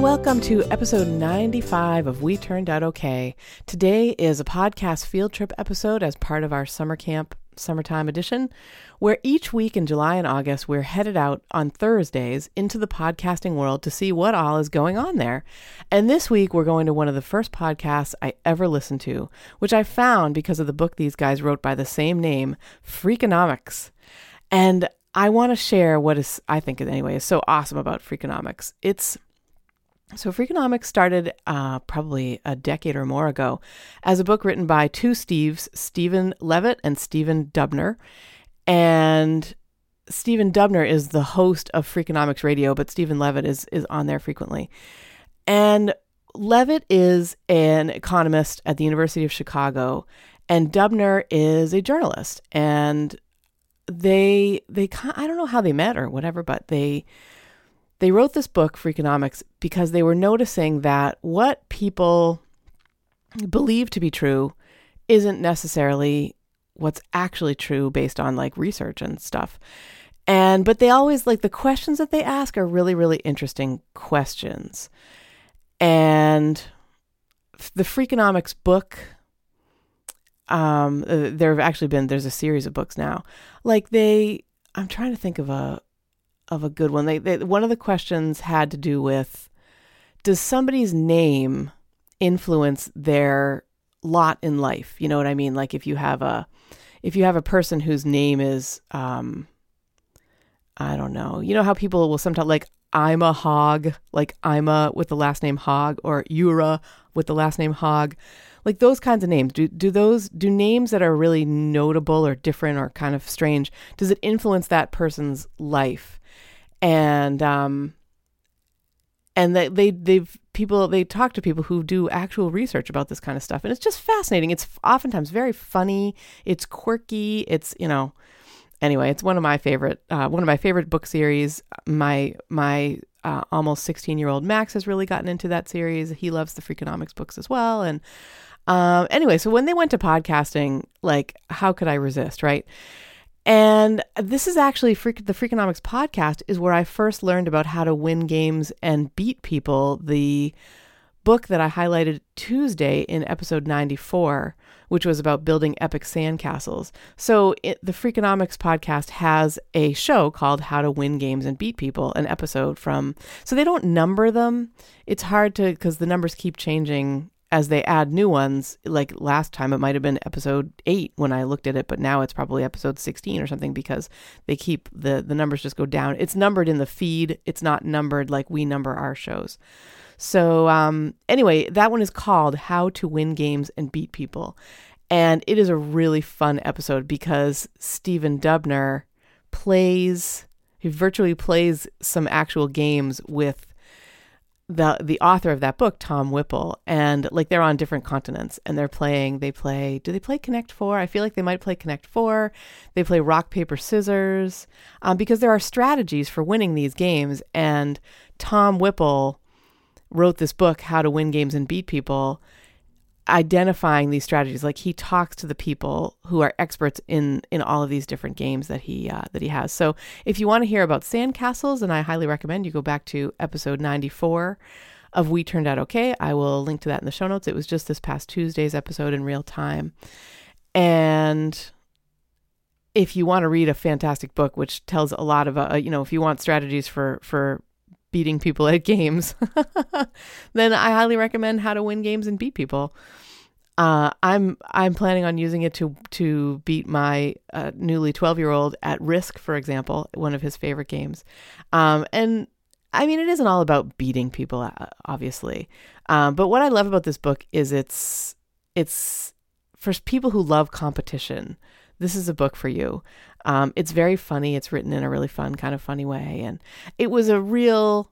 Welcome to episode 95 of We Turned Out Okay. Today is a podcast field trip episode as part of our summer camp summertime edition, where each week in July and August we're headed out on Thursdays into the podcasting world to see what all is going on there. And this week we're going to one of the first podcasts I ever listened to, which I found because of the book these guys wrote by the same name, Freakonomics. And I want to share what is, I think, anyway, is so awesome about Freakonomics. It's so, Freakonomics started uh, probably a decade or more ago as a book written by two Steves, Stephen Levitt and Stephen Dubner. And Stephen Dubner is the host of Freakonomics Radio, but Stephen Levitt is, is on there frequently. And Levitt is an economist at the University of Chicago, and Dubner is a journalist. And they, they, I don't know how they met or whatever, but they, they wrote this book, Freakonomics, because they were noticing that what people believe to be true isn't necessarily what's actually true based on like research and stuff. And but they always like the questions that they ask are really really interesting questions. And the Freakonomics book um uh, there have actually been there's a series of books now. Like they I'm trying to think of a of a good one. They, they one of the questions had to do with does somebody's name influence their lot in life? You know what I mean? Like if you have a if you have a person whose name is um I don't know. You know how people will sometimes like Ima Hogg, like I'm a with the last name Hogg or Yura with the last name Hogg. Like those kinds of names. Do do those do names that are really notable or different or kind of strange, does it influence that person's life? And um and they, they they've people they talk to people who do actual research about this kind of stuff. And it's just fascinating. It's oftentimes very funny. It's quirky. It's you know anyway it's one of my favorite uh, one of my favorite book series. My my uh, almost 16 year old max has really gotten into that series. He loves the freakonomics books as well. And um, anyway so when they went to podcasting like how could i resist right and this is actually Freak, the Freakonomics podcast is where I first learned about how to win games and beat people. The book that I highlighted Tuesday in episode 94, which was about building epic sandcastles. So it, the Freakonomics podcast has a show called How to Win Games and Beat People, an episode from, so they don't number them. It's hard to, because the numbers keep changing as they add new ones, like last time it might have been episode eight when I looked at it, but now it's probably episode 16 or something because they keep the, the numbers just go down. It's numbered in the feed, it's not numbered like we number our shows. So, um, anyway, that one is called How to Win Games and Beat People. And it is a really fun episode because Stephen Dubner plays, he virtually plays some actual games with the the author of that book, Tom Whipple, and like they're on different continents and they're playing. They play. Do they play Connect Four? I feel like they might play Connect Four. They play rock paper scissors um, because there are strategies for winning these games. And Tom Whipple wrote this book, How to Win Games and Beat People, identifying these strategies. Like he talks to the people who are experts in in all of these different games that he uh, that he has. So if you want to hear about sandcastles, and I highly recommend you go back to episode ninety four of We Turned Out Okay. I will link to that in the show notes. It was just this past Tuesday's episode in real time, and if you want to read a fantastic book which tells a lot of uh, you know if you want strategies for for beating people at games, then I highly recommend How to Win Games and Beat People. Uh, I'm I'm planning on using it to to beat my uh, newly 12 year old at Risk, for example, one of his favorite games. Um, and I mean, it isn't all about beating people, uh, obviously. Um, but what I love about this book is it's it's for people who love competition. This is a book for you. Um, it's very funny. It's written in a really fun, kind of funny way. And it was a real,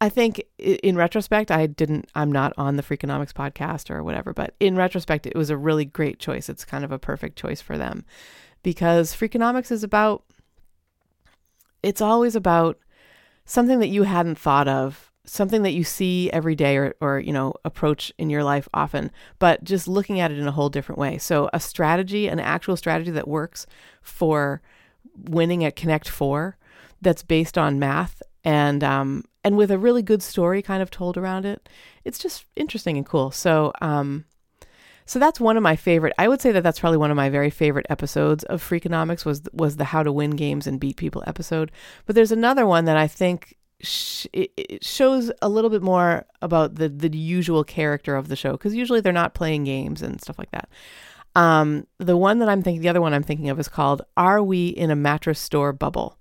I think in retrospect, I didn't, I'm not on the Freakonomics podcast or whatever, but in retrospect, it was a really great choice. It's kind of a perfect choice for them because Freakonomics is about, it's always about something that you hadn't thought of something that you see every day or, or you know approach in your life often but just looking at it in a whole different way so a strategy an actual strategy that works for winning at connect four that's based on math and um and with a really good story kind of told around it it's just interesting and cool so um so that's one of my favorite. I would say that that's probably one of my very favorite episodes of Freakonomics was was the How to Win Games and Beat People episode. But there's another one that I think it, shows a little bit more about the the usual character of the show because usually they're not playing games and stuff like that. Um, the one that I'm thinking, the other one I'm thinking of is called "Are We in a Mattress Store Bubble?"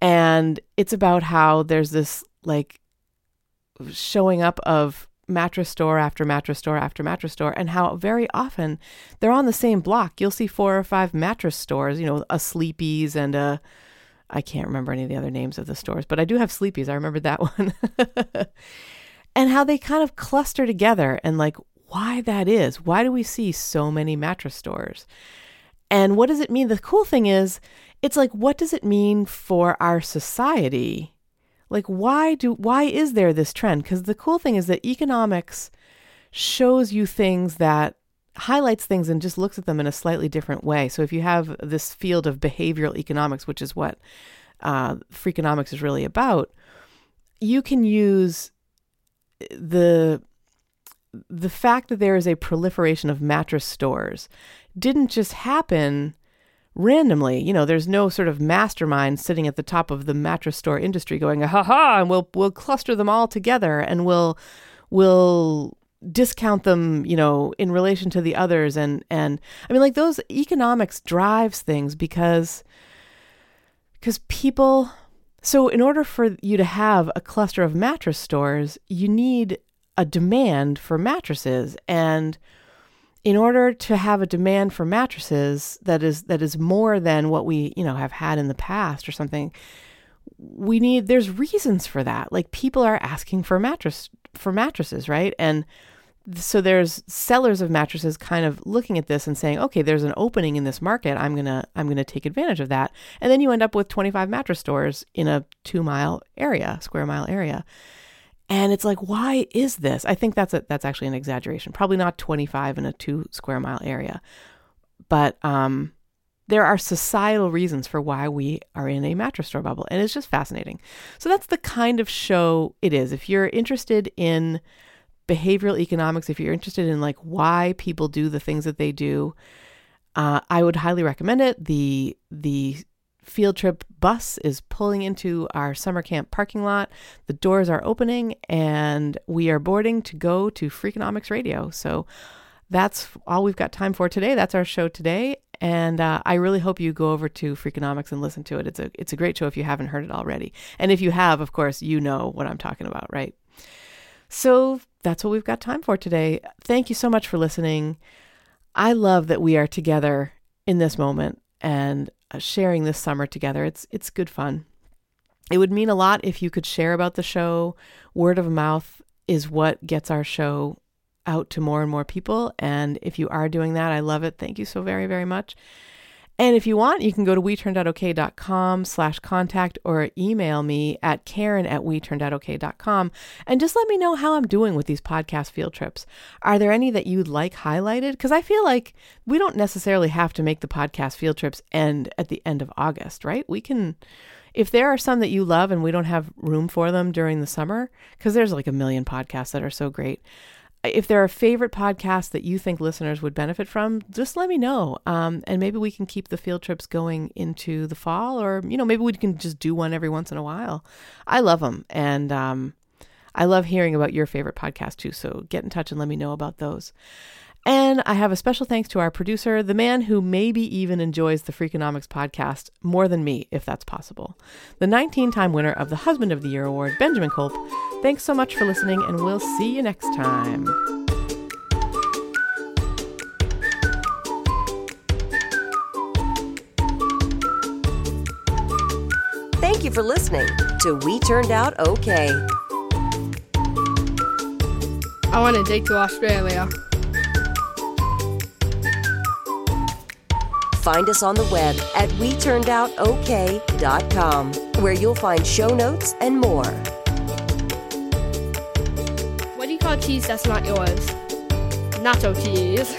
and it's about how there's this like showing up of mattress store after mattress store after mattress store and how very often they're on the same block you'll see four or five mattress stores you know a sleepy's and a I can't remember any of the other names of the stores, but I do have Sleepy's. I remember that one. and how they kind of cluster together and like why that is. Why do we see so many mattress stores? And what does it mean? The cool thing is, it's like, what does it mean for our society? Like, why do why is there this trend? Because the cool thing is that economics shows you things that highlights things and just looks at them in a slightly different way. So if you have this field of behavioral economics, which is what uh, Freakonomics is really about, you can use the the fact that there is a proliferation of mattress stores didn't just happen randomly. You know, there's no sort of mastermind sitting at the top of the mattress store industry going, ha ha, and we'll we'll cluster them all together and we'll we'll discount them, you know, in relation to the others. And and I mean like those economics drives things because because people so in order for you to have a cluster of mattress stores, you need a demand for mattresses. And in order to have a demand for mattresses that is that is more than what we, you know, have had in the past or something, we need there's reasons for that. Like people are asking for mattress for mattresses, right? And so there's sellers of mattresses kind of looking at this and saying, okay, there's an opening in this market. I'm gonna I'm gonna take advantage of that. And then you end up with 25 mattress stores in a two mile area, square mile area. And it's like, why is this? I think that's a, that's actually an exaggeration. Probably not 25 in a two square mile area, but um, there are societal reasons for why we are in a mattress store bubble, and it's just fascinating. So that's the kind of show it is. If you're interested in behavioral economics, if you're interested in like why people do the things that they do, uh, I would highly recommend it. The the field trip bus is pulling into our summer camp parking lot. The doors are opening, and we are boarding to go to Freakonomics Radio. So that's all we've got time for today. That's our show today. And uh, I really hope you go over to Freakonomics and listen to it. It's a it's a great show if you haven't heard it already. And if you have, of course, you know what I'm talking about, right? So that's what we've got time for today. Thank you so much for listening. I love that we are together in this moment and uh, sharing this summer together. It's it's good fun. It would mean a lot if you could share about the show. Word of mouth is what gets our show out to more and more people. And if you are doing that, I love it. Thank you so very, very much. And if you want, you can go to weturnedoutokay.com slash contact or email me at karen at weturnedoutokay.com and just let me know how I'm doing with these podcast field trips. Are there any that you'd like highlighted? Because I feel like we don't necessarily have to make the podcast field trips end at the end of August, right? We can, if there are some that you love and we don't have room for them during the summer, because there's like a million podcasts that are so great if there are favorite podcasts that you think listeners would benefit from, just let me know. Um, and maybe we can keep the field trips going into the fall, or you know, maybe we can just do one every once in a while. I love them, and um, I love hearing about your favorite podcast too. So get in touch and let me know about those. And I have a special thanks to our producer, the man who maybe even enjoys the Freakonomics podcast more than me, if that's possible. The 19 time winner of the Husband of the Year award, Benjamin Kolp. Thanks so much for listening, and we'll see you next time. Thank you for listening to We Turned Out Okay. I want to take to Australia. Find us on the web at WeTurnedOutOK.com, where you'll find show notes and more. What do you call cheese that's not yours? Nacho cheese.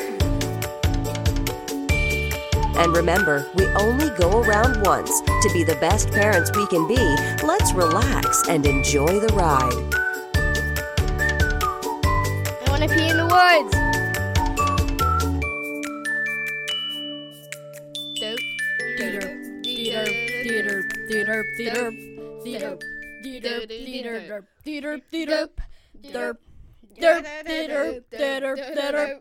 And remember, we only go around once. To be the best parents we can be, let's relax and enjoy the ride. I want to pee in the woods. Theater, theater, theater, theater, theater, theater, theater, theater, theater, theater, theater, theater, theater,